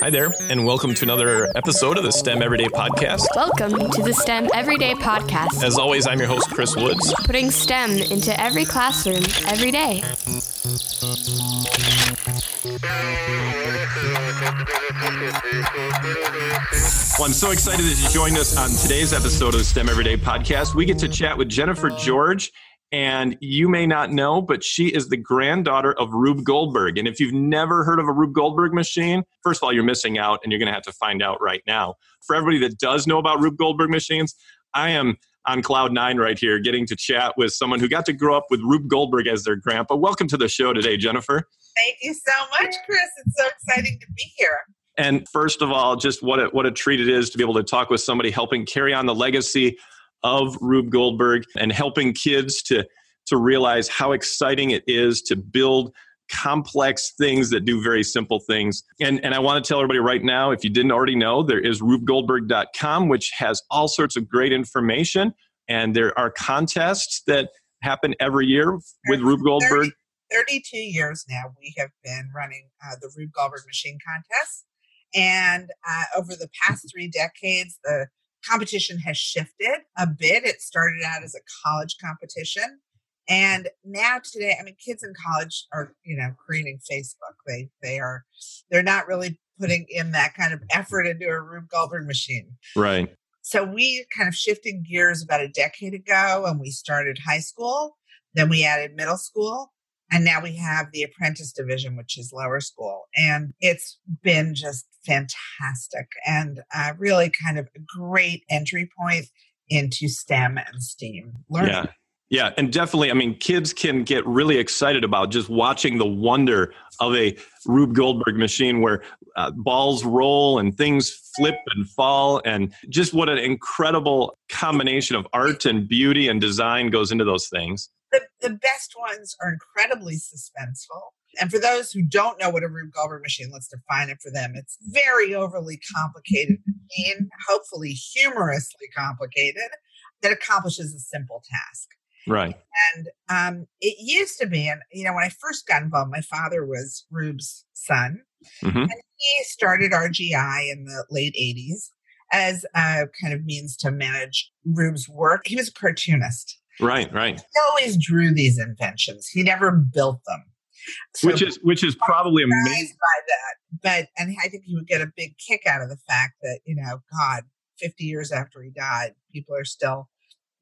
Hi there, and welcome to another episode of the STEM Everyday Podcast. Welcome to the STEM Everyday Podcast, As always, I'm your host, Chris Woods. putting STEM into every classroom every day. Well, I'm so excited that you joined us on today's episode of the STEM Everyday Podcast. We get to chat with Jennifer George, and you may not know, but she is the granddaughter of Rube Goldberg. And if you've never heard of a Rube Goldberg machine, first of all, you're missing out, and you're going to have to find out right now. For everybody that does know about Rube Goldberg machines, I am on cloud nine right here, getting to chat with someone who got to grow up with Rube Goldberg as their grandpa. Welcome to the show today, Jennifer. Thank you so much, Chris. It's so exciting to be here. And first of all, just what a, what a treat it is to be able to talk with somebody helping carry on the legacy of Rube Goldberg and helping kids to to realize how exciting it is to build complex things that do very simple things. And and I want to tell everybody right now, if you didn't already know, there is rubegoldberg.com, which has all sorts of great information. And there are contests that happen every year with Rube Goldberg. 30, 32 years now, we have been running uh, the Rube Goldberg Machine Contest. And uh, over the past three decades, the competition has shifted a bit. It started out as a college competition. And now today, I mean, kids in college are, you know, creating Facebook. They they are they're not really putting in that kind of effort into a Rube Goldberg machine. Right. So we kind of shifted gears about a decade ago and we started high school. Then we added middle school. And now we have the apprentice division, which is lower school. And it's been just fantastic and uh, really kind of a great entry point into STEM and STEAM learning. Yeah. Yeah, and definitely, I mean, kids can get really excited about just watching the wonder of a Rube Goldberg machine where uh, balls roll and things flip and fall, and just what an incredible combination of art and beauty and design goes into those things. The, the best ones are incredibly suspenseful. And for those who don't know what a Rube Goldberg machine, let's define it for them. It's very overly complicated machine, hopefully humorously complicated, that accomplishes a simple task. Right. And um, it used to be, and you know, when I first got involved, my father was Rube's son, hmm and he started RGI in the late 80s as a kind of means to manage Rube's work. He was a cartoonist. Right. Right. He always drew these inventions. He never built them. So Which is which is probably amazing. by that. But and I think he would get a big kick out of the fact that, you know, God, 50 years after he died, people are still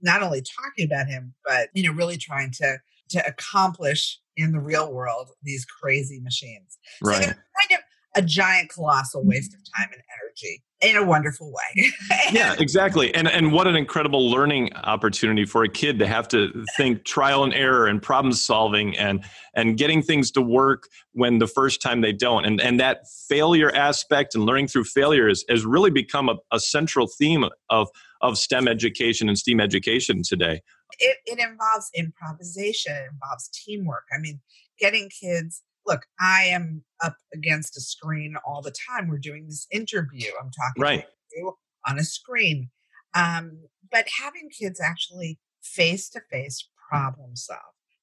not only talking about him, but you know, really trying to to accomplish in the real world these crazy machines. So Right. they're kind of a giant colossal mm-hmm. waste of time and energy in a wonderful way. yeah exactly and and what an incredible learning opportunity for a kid to have to think trial and error and problem solving and and getting things to work when the first time they don't and and that failure aspect and learning through failure is, has really become a, a central theme of of stem education and steam education today it, it involves improvisation it involves teamwork i mean getting kids look i am up against a screen all the time we're doing this interview i'm talking right to you on a screen um, but having kids actually face to face problem solve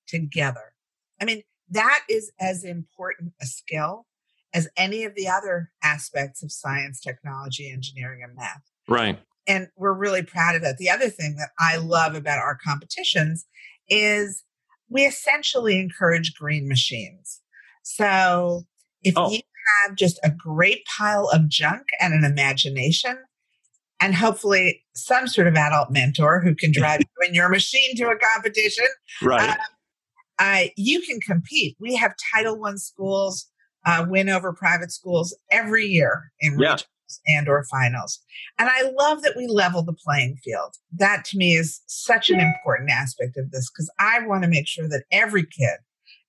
together i mean that is as important a skill as any of the other aspects of science technology engineering and math right and we're really proud of that. The other thing that I love about our competitions is we essentially encourage green machines. So if Oh. you have just a great pile of junk and an imagination, and hopefully some sort of adult mentor who can drive you and your machine to a competition, right uh, you can compete. We have Title One schools uh, win over private schools every year in Yeah. regionals and or finals, and I love that we level the playing field. That to me is such an important aspect of this because I want to make sure that every kid,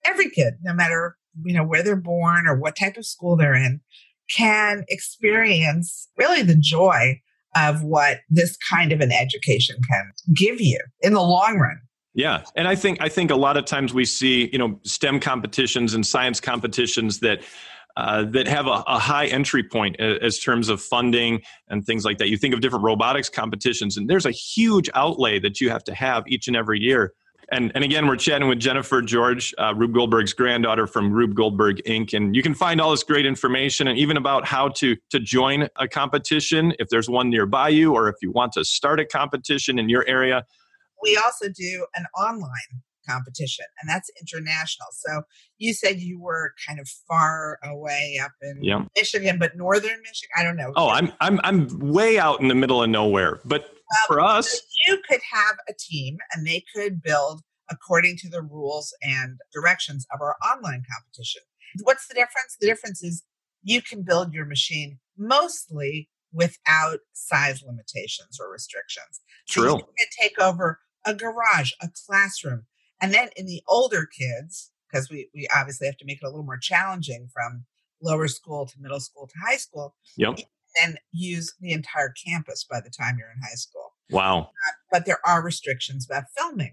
every kid, no matter you know where they're born or what type of school they're in, can experience really the joy of what this kind of an education can give you in the long run. Yeah, and I think I think a lot of times we see you know STEM competitions and science competitions that uh, that have a, a high entry point a- as terms of funding and things like that. You think of different robotics competitions, and there's a huge outlay that you have to have each and every year. And, and again, we're chatting with Jennifer George, uh, Rube Goldberg's granddaughter from Rube Goldberg Inc. And you can find all this great information and even about how to, to join a competition if there's one nearby you or if you want to start a competition in your area. We also do an online competition and that's international so you said you were kind of far away up in yeah. michigan but northern michigan i don't know oh i'm i'm i'm way out in the middle of nowhere but for us you could have a team and they could build according to the rules and directions of our online competition what's the difference the difference is you can build your machine mostly without size limitations or restrictions. True. So you can take over a garage, a classroom, and then in the older kids, because we, we obviously have to make it a little more challenging from lower school to middle school to high school. Yep. And use the entire campus by the time you're in high school. Wow. But there are restrictions about filming.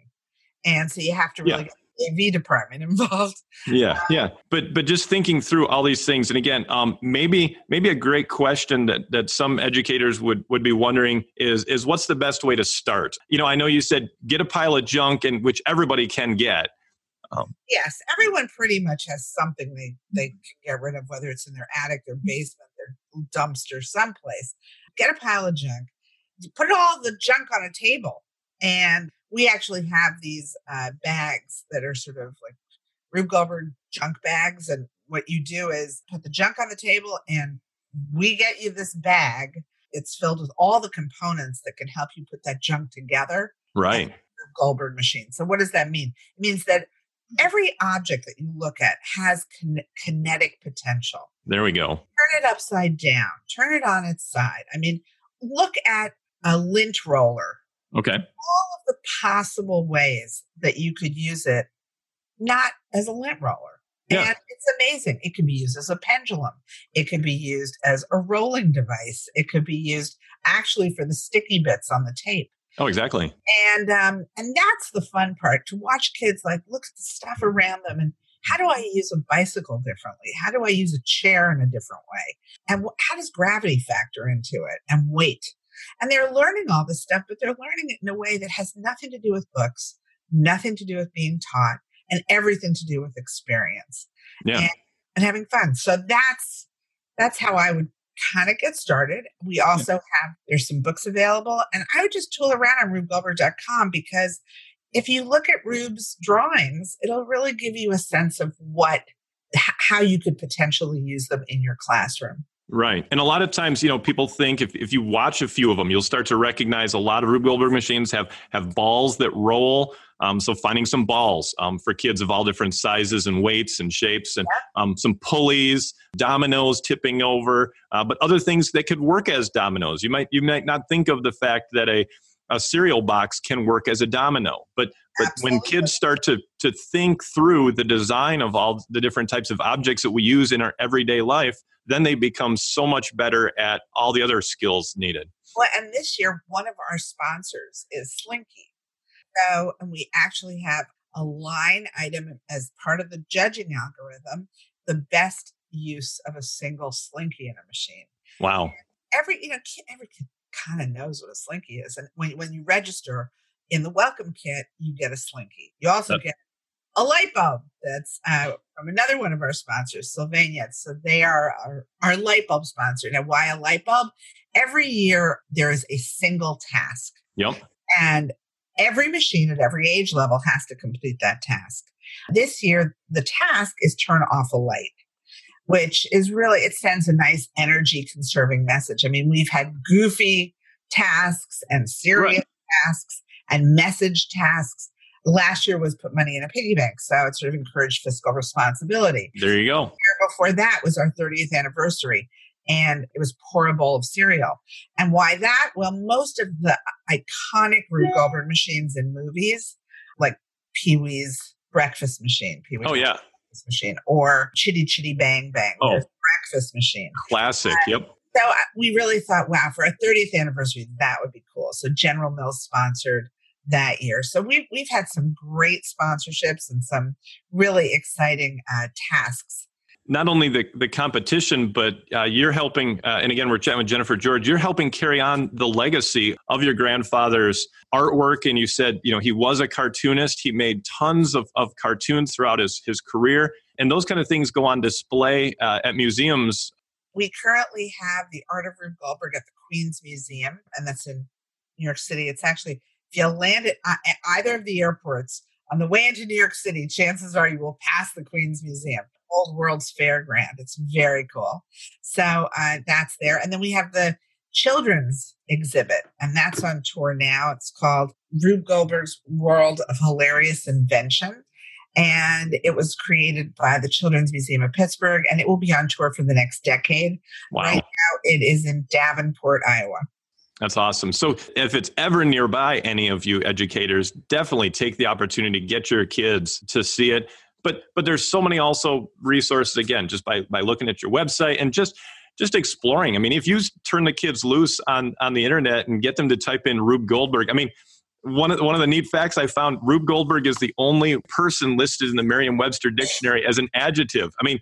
And so you have to really yeah. AV department involved. Yeah, yeah. But but just thinking through all these things, and again, um, maybe maybe a great question that that some educators would would be wondering is is what's the best way to start? You know, I know you said get a pile of junk, and which everybody can get. Um, yes, everyone pretty much has something they they can get rid of, whether it's in their attic, their basement, their dumpster, someplace. Get a pile of junk. Put all the junk on a table and we actually have these uh, bags that are sort of like Rube Goldberg junk bags. And what you do is put the junk on the table and we get you this bag. It's filled with all the components that can help you put that junk together. Right. Goldberg machine. So what does that mean? It means that every object that you look at has kinetic potential. There we go. Turn it upside down, turn it on its side. I mean, look at a lint roller Okay. All of the possible ways that you could use it, not as a lint roller. Yeah. And it's amazing. It can be used as a pendulum. It can be used as a rolling device. It could be used actually for the sticky bits on the tape. Oh, exactly. And um, and that's the fun part to watch kids like look at the stuff around them and how do I use a bicycle differently? How do I use a chair in a different way? And wh- how does gravity factor into it and weight? And they're learning all this stuff, but they're learning it in a way that has nothing to do with books, nothing to do with being taught, and everything to do with experience. Yeah. And, and having fun. So that's that's how I would kind of get started. We also have there's some books available, and I would just tool around on rubegoldberg.com because if you look at Rube's drawings, it'll really give you a sense of what how you could potentially use them in your classroom. Right. And a lot of times, you know, people think if, if you watch a few of them, you'll start to recognize a lot of Rube Goldberg machines have have balls that roll. Um, so finding some balls um, for kids of all different sizes and weights and shapes and um, some pulleys, dominoes tipping over, uh, but other things that could work as dominoes. You might you might not think of the fact that a a cereal box can work as a domino. But but Absolutely. when kids start to to think through the design of all the different types of objects that we use in our everyday life, then they become so much better at all the other skills needed. Well, and this year, one of our sponsors is Slinky. So, and we actually have a line item as part of the judging algorithm the best use of a single Slinky in a machine. Wow. And every, you know, every kid kind of knows what a Slinky is. And when, when you register in the welcome kit, you get a Slinky. You also get a light bulb that's uh, from another one of our sponsors, Sylvania. So they are our, our light bulb sponsor. Now, why a light bulb? Every year there is a single task. Yep. And every machine at every age level has to complete that task. This year, the task is turn off a light, which is really, it sends a nice energy conserving message. I mean, we've had goofy tasks and serious right. tasks and message tasks Last year was put money in a piggy bank. So it sort of encouraged fiscal responsibility. There you go. The year before that was our 30th anniversary. And it was pour a bowl of cereal. And why that? Well, most of the iconic Rube Goldberg machines in movies, like Pee Wee's breakfast machine, Pee Wee's oh, yeah. machine, or Chitty Chitty Bang Bang, oh. breakfast machine. Classic, uh, yep. So uh, we really thought, wow, for our 30th anniversary, that would be cool. So General Mills sponsored that year. So we've we've had some great sponsorships and some really exciting uh, tasks. not only the, the competition, but uh, you're helping, uh, and again, we're chatting with Jennifer George, you're helping carry on the legacy of your grandfather's artwork. And you said, you know, he was a cartoonist. He made tons of, of cartoons throughout his, his career. And those kind of things go on display uh, at museums. We currently have the Art of Rube Goldberg at the Queens Museum, and that's in New York City. It's actually, if you land at uh, either of the airports, on the way into New York City, chances are you will pass the Queens Museum. Old World's Fairground. It's very cool. So uh, that's there. And then we have the children's exhibit, and that's on tour now. It's called Rube Goldberg's World of Hilarious Invention. And it was created by the Children's Museum of Pittsburgh, and it will be on tour for the next decade. Wow. Right now, it is in Davenport, Iowa. That's awesome. So, if it's ever nearby any of you educators, definitely take the opportunity to get your kids to see it but but there's so many also resources again just by by looking at your website and just just exploring i mean if you turn the kids loose on on the internet and get them to type in rube goldberg i mean one of, one of the neat facts I found, Rube Goldberg is the only person listed in the Merriam-Webster dictionary as an adjective. I mean,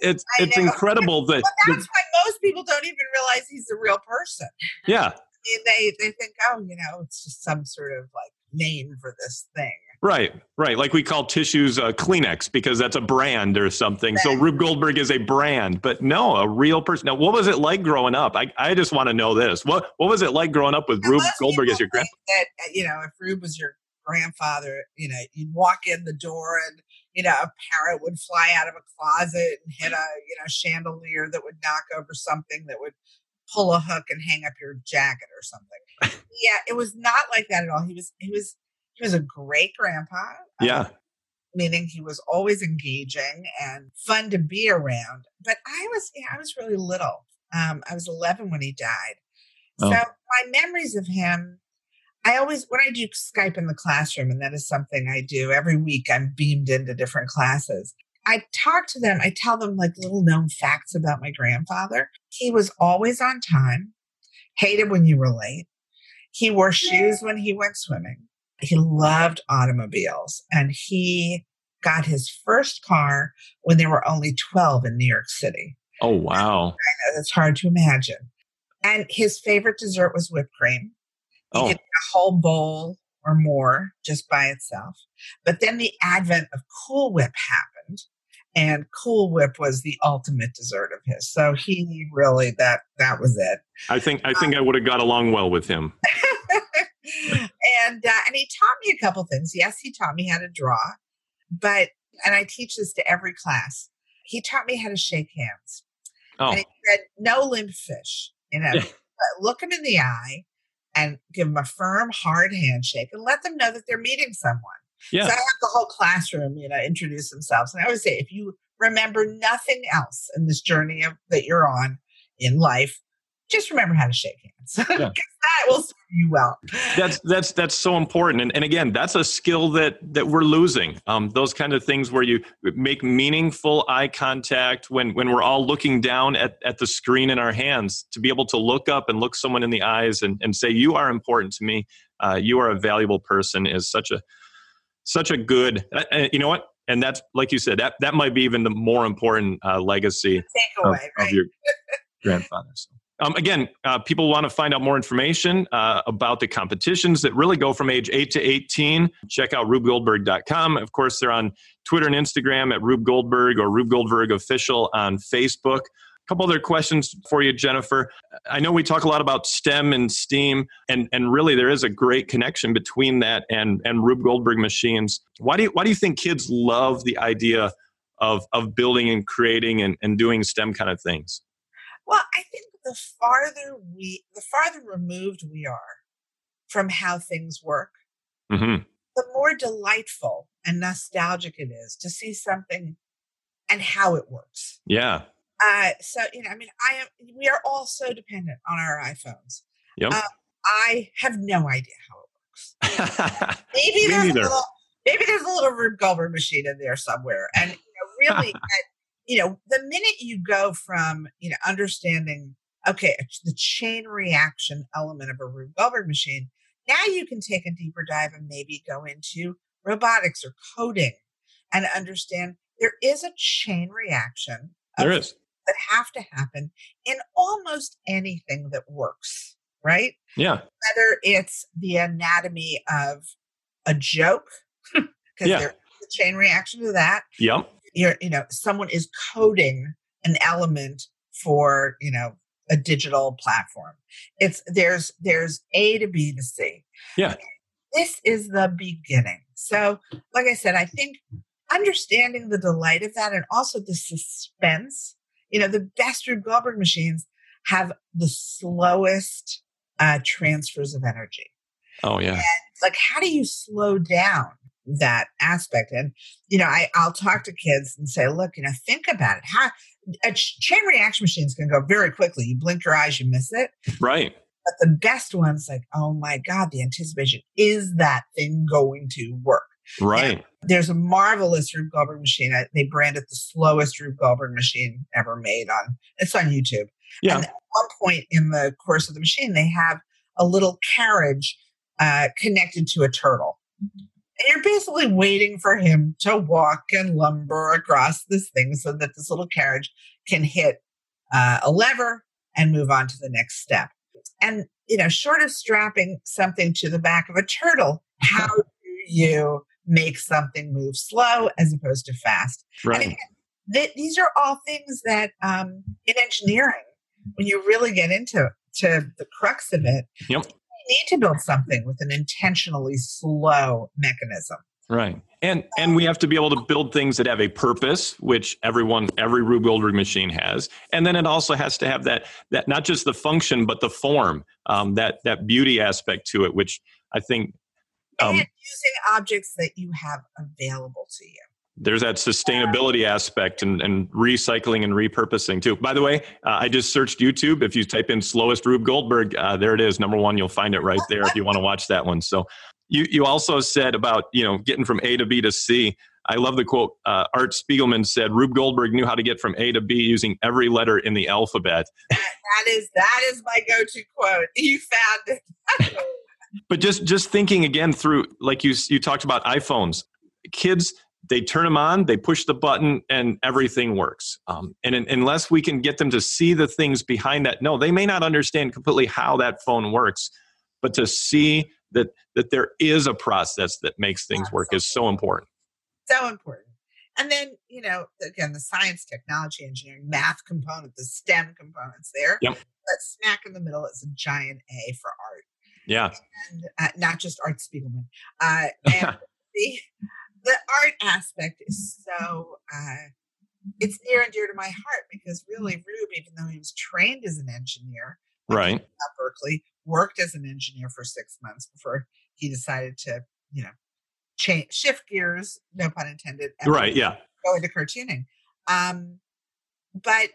it's I it's know. incredible that. Well, that's why most people don't even realize he's a real person. Yeah. They they think, oh, you know, it's just some sort of like name for this thing. Right, right. Like we call tissues uh, Kleenex because that's a brand or something. So Rube Goldberg is a brand, but no, a real person. Now, what was it like growing up? I, I just want to know this. What what was it like growing up with Rube Goldberg as your grandfather? That uh, you know, if Rube was your grandfather, you know, you'd walk in the door and you know a parrot would fly out of a closet and hit a you know chandelier that would knock over something that would pull a hook and hang up your jacket or something. yeah, it was not like that at all. He was he was he was a great grandpa. Yeah. Um, meaning he was always engaging and fun to be around. But I was, yeah, I was really little. Um, I was 11 when he died. Oh. So my memories of him, I always, when I do Skype in the classroom, and that is something I do every week, I'm beamed into different classes. I talk to them, I tell them like little known facts about my grandfather. He was always on time, hated when you were late. He wore shoes when he went swimming. He loved automobiles and he got his first car when there were only 12 in New York City. Oh, wow. that's hard to imagine. And his favorite dessert was whipped cream. He oh. a whole bowl or more just by itself. But then the advent of Cool Whip happened and Cool Whip was the ultimate dessert of his. So he really that that was it. I think I think um, I would have got along well with him. and uh, and he taught me a couple things. Yes, he taught me how to draw, but and I teach this to every class. He taught me how to shake hands. Oh. And he said, "No limp fish." You know, look them in the eye and give them a firm, hard handshake, and let them know that they're meeting someone. Yeah. So I have the whole classroom, you know, introduce themselves, and I always say, if you remember nothing else in this journey of, that you're on in life, just remember how to shake hands. Yeah. that will serve you well. That's that's that's so important. And, and again, that's a skill that that we're losing. Um, those kind of things where you make meaningful eye contact when when we're all looking down at, at the screen in our hands, to be able to look up and look someone in the eyes and, and say, You are important to me, uh, you are a valuable person is such a such a good uh, uh you know what? And that's like you said, that that might be even the more important uh, legacy of, right? of your grandfather. So. Um, again, uh, people want to find out more information uh, about the competitions that really go from age 8 to 18. Check out rubegoldberg.com. Of course, they're on Twitter and Instagram at Rube Goldberg or Rube Goldberg Official on Facebook. Couple other questions for you, Jennifer. I know we talk a lot about STEM and STEAM, and, and really there is a great connection between that and, and Rube Goldberg machines. Why do you, why do you think kids love the idea of, of building and creating and, and doing STEM kind of things? Well, I think the farther we, the farther removed we are from how things work, mm-hmm. the more delightful and nostalgic it is to see something and how it works. Yeah. Uh, so you know, I mean, I am. We are all so dependent on our iPhones. Yep. Uh, I have no idea how it works. maybe there's neither. a little, maybe there's a little Rube Goldberg machine in there somewhere, and you know, really, you know, the minute you go from you know understanding okay, the chain reaction element of a Rube Goldberg machine. Now you can take a deeper dive and maybe go into robotics or coding and understand there is a chain reaction there is that have to happen in almost anything that works, right? Yeah. Whether it's the anatomy of a joke, because Yeah. there's a chain reaction to that. Yep. You're, you know, someone is coding an element for, you know, a digital platform. It's there's there's A to B to C. Yeah. This is the beginning. So, like I said, I think understanding the delight of that and also the suspense. You know, the best Rube Goldberg machines have the slowest uh, transfers of energy. Oh yeah. Like, how do you slow down that aspect? And you know, I I'll talk to kids and say, look, you know, think about it. How a ch- chain reaction machines can go very quickly. You blink your eyes, you miss it. Right. But the best ones, like, oh my God, the anticipation is that thing going to work? Right. There's a marvelous Rube Goldberg machine. I- They branded the slowest Rube Goldberg machine ever made on. It's on YouTube. Yeah. And at one point in the course of the machine, they have a little carriage uh, connected to a turtle. And you're basically waiting for him to walk and lumber across this thing so that this little carriage can hit uh, a lever and move on to the next step. And, you know, short of strapping something to the back of a turtle, how do you make something move slow as opposed to fast? And Right. again, th- these are all things that um, in engineering, when you really get into to the crux of it, Yep. you need to build something with an intentionally slow mechanism. Right. And and we have to be able to build things that have a purpose, which everyone every Rube Goldberg machine has. And then it also has to have that that not just the function but the form, um, that that beauty aspect to it, which I think um, and using objects that you have available to you. there's that sustainability aspect and, and recycling and repurposing too. By the way, uh, I just searched YouTube. If you type in slowest Rube Goldberg, uh, there it is. Number one, you'll find it right there if you want to watch that one. So you, you also said about, you know, getting from A to B to C. I love the quote. Uh, Art Spiegelman said, Rube Goldberg knew how to get from A to B using every letter in the alphabet. That is that is my go-to quote. You found it. But just, just thinking again through, like you, you talked about iPhones, kids, they turn them on, they push the button, and everything works. Um, and un- unless we can get them to see the things behind that, no, they may not understand completely how that phone works, but to see that that there is a process that makes things work is so important. so important. And then, you know, again, the science, technology, engineering, math component, the STEM components there. Yep. But smack in the middle is a giant A for art, Yeah, and uh, not just Art Spiegelman. Uh, and the the art aspect is so uh, it's near and dear to my heart because really, Rube, even though he was trained as an engineer right. at Berkeley, worked as an engineer for six months before he decided to, you know, change shift gears, no pun intended, and Right. Yeah. go into cartooning. Um, but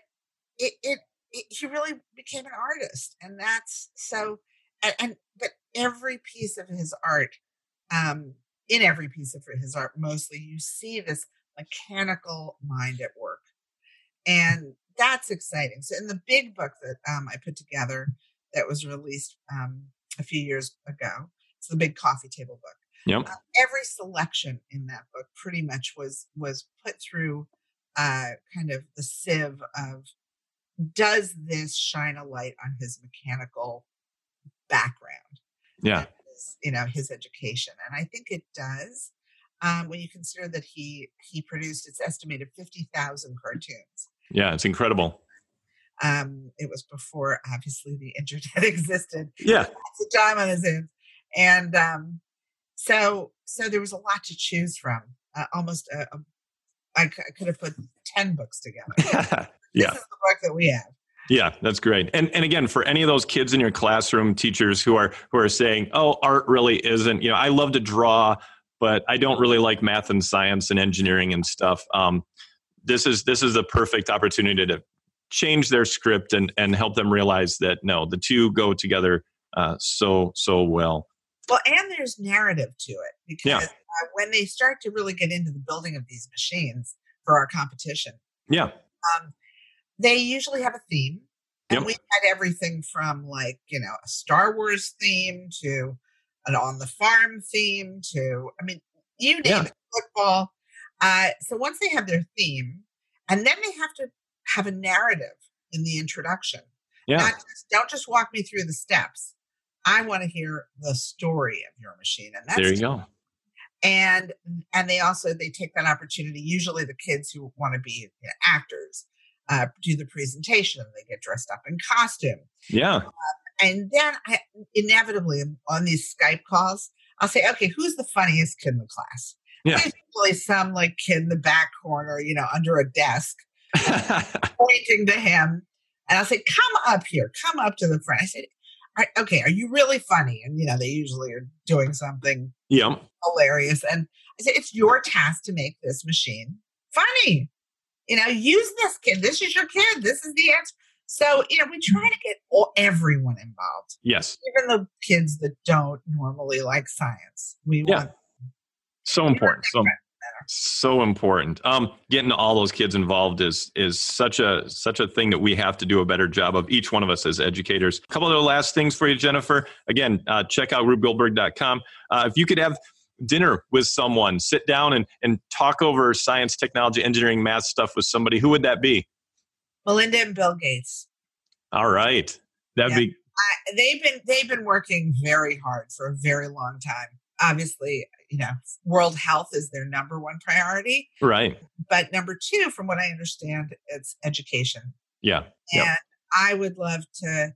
it, it, it, he really became an artist, and that's so. And, and but every piece of his art, um, in every piece of his art, mostly you see this mechanical mind at work, and that's exciting. So in the big book that um, I put together, that was released um, a few years ago, it's the big coffee table book Yep. uh, every selection in that book pretty much was was put through uh, kind of the sieve of does this shine a light on his mechanical background Yeah. his, you know his education and i think it does um, when you consider that he he produced it's estimated 50000 cartoons Yeah. It's incredible. um, it was before obviously the internet existed Yeah. lots of time on his hands. And um, so, so there was a lot to choose from. Uh, almost, a, a, I, c- I could have put ten books together. Yeah. This is the book that we have. Yeah, that's great. And and again, for any of those kids in your classroom, teachers who are who are saying, "Oh, art really isn't," you know, I love to draw, but I don't really like math and science and engineering and stuff. Um, this is this is a perfect opportunity to change their script and and help them realize that no, the two go together uh, so so well. Well, and there's narrative to it because Yeah. uh, when they start to really get into the building of these machines for our competition, Yeah, um, they usually have a theme. And Yep. we had everything from like, you know, a Star Wars theme to an on the farm theme to, I mean, you name Yeah. it, football. Uh, so once they have their theme, and then they have to have a narrative in the introduction. Yeah. Not just, don't just walk me through the steps. I want to hear the story of your machine, and that's There you go. and and they also they take that opportunity usually the kids who want to be you know, actors uh, do the presentation they get dressed up in costume Yeah. and then I, inevitably on these skype calls i'll say okay who's the funniest kid in the class Yeah. there's usually some like kid in the back corner you know under a desk pointing to him and i'll say come up here come up to the front i said okay are you really funny and you know they usually are doing something yep. hilarious. And I said, it's your task to make this machine funny. You know, use this kid. This is your kid. This is the answer. So, you know, we try to get all, everyone involved, Yes. even the kids that don't normally like science. We Yeah. want So important. So so important. Um, getting all those kids involved is is such a such a thing that we have to do a better job of. Each one of us as educators. A couple of the last things for you, Jennifer. Again, uh, check out rubegoldberg.com. Uh, if you could have dinner with someone, sit down and and talk over science, technology, engineering, math stuff with somebody, who would that be? Melinda and Bill Gates. All right, that'd Yeah. be I, they've been they've been working very hard for a very long time. Obviously, you know, world health is their number one priority. right. But number two, from what I understand, it's education. Yeah. And I would love to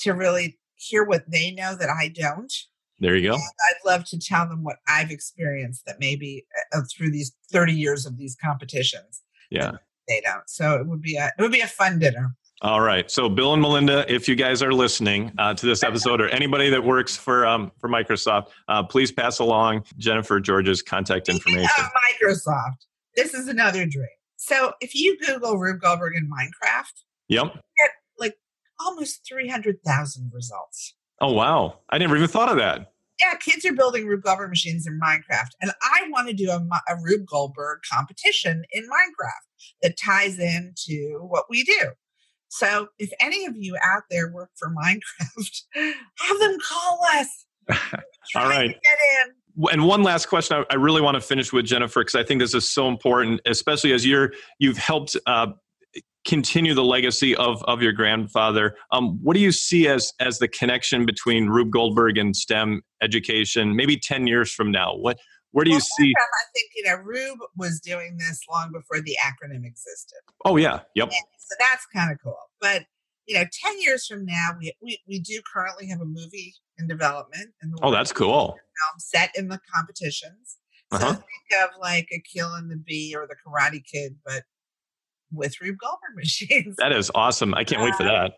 to really hear what they know that I don't. There you go. And I'd love to tell them what I've experienced that maybe uh, through these 30 years of these competitions Yeah. they don't. So it would be a it would be a fun dinner. All right. So, Bill and Melinda, if you guys are listening uh, to this episode, or anybody that works for um, for Microsoft, uh, please pass along Jennifer George's contact information. of Microsoft, this is another dream. So if you Google Rube Goldberg in Minecraft, Yep. Get like almost 300,000 results. Oh wow! I never even thought of that. yeah, kids are building Rube Goldberg machines in Minecraft, and I want to do a, a Rube Goldberg competition in Minecraft that ties into what we do. So, if any of you out there work for Minecraft, have them call us. All right. Get in. And one last question I, I really want to finish with Jennifer because I think this is so important, especially as you're you've helped uh, continue the legacy of of your grandfather. Um, what do you see as as the connection between Rube Goldberg and STEM education? Maybe ten years from now, what where do you see? I think you know Rube was doing this long before the acronym existed. Oh yeah, yep, And so that's kind of cool. But you know, ten years from now, we we, we do currently have a movie in development. In the oh that's cool. film set in the competitions. So Uh-huh. think of like Akeelah and the Bee or the Karate Kid, but with Rube Goldberg machines. That is awesome. I can't wait for that.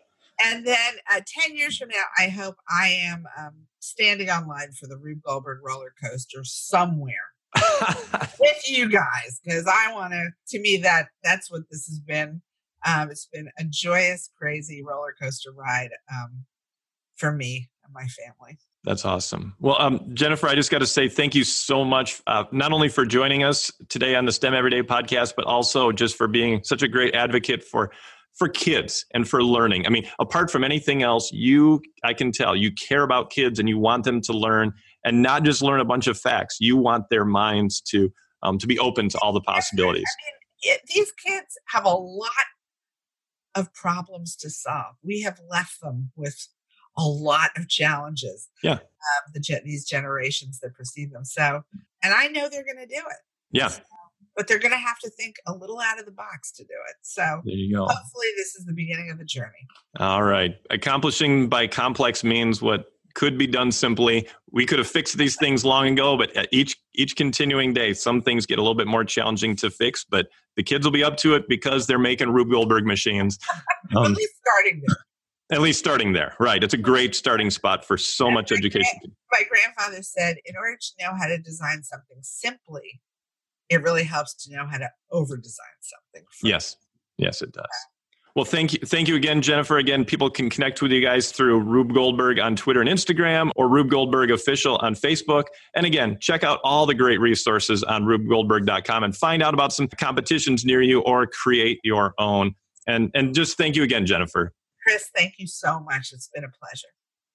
and then uh, 10 years from now, I hope I am um, standing online for the Rube Goldberg roller coaster somewhere with you guys because I want to, to me, that that's what this has been. Um, it's been a joyous, crazy roller coaster ride um, for me my family. That's awesome. Well, um, Jennifer, I just got to say thank you so much, uh, not only for joining us today on the STEM Everyday podcast, but also just for being such a great advocate for for kids and for learning. I mean, apart from anything else, you I can tell you care about kids and you want them to learn and not just learn a bunch of facts. You want their minds to um, to be open to all the possibilities. it, these kids have a lot of problems to solve. We have left them with a lot of challenges. Yeah. Um, the these generations that precede them. So, and I know they're going to do it. Yeah, But they're going to have to think a little out of the box to do it. So, there you go. hopefully, this is the beginning of the journey. All right. Accomplishing by complex means what could be done simply. We could have fixed these things long ago, but at each each continuing day, some things get a little bit more challenging to fix. But the kids will be up to it because they're making Rube Goldberg machines. At Um, least starting there. At least starting there, right? It's a great starting spot for so much education. My grandfather said, in order to know how to design something simply, it really helps to know how to over design something. Yes, yes, it does. Well, thank you, thank you again, Jennifer. Again, people can connect with you guys through Rube Goldberg on Twitter and Instagram, or Rube Goldberg official on Facebook. And again, check out all the great resources on RubeGoldberg.com and find out about some competitions near you, or create your own. And and just thank you again, Jennifer. Chris, thank you so much. It's been a pleasure.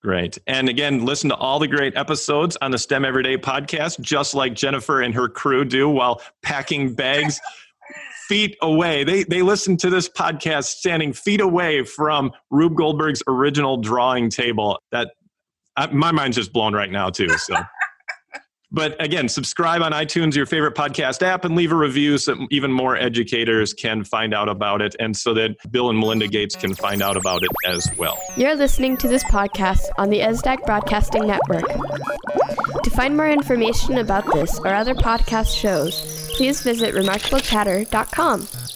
Great. And again, listen to all the great episodes on the STEM Everyday podcast, just like Jennifer and her crew do while packing bags feet away. They, they listen to this podcast standing feet away from Rube Goldberg's original drawing table. That uh, my mind's just blown right now, too. So. But again, subscribe on iTunes, your favorite podcast app, and leave a review so even more educators can find out about it and so that Bill and Melinda Gates can find out about it as well. You're listening to this podcast on the ESDAC Broadcasting Network. To find more information about this or other podcast shows, please visit remarkablechatter.com.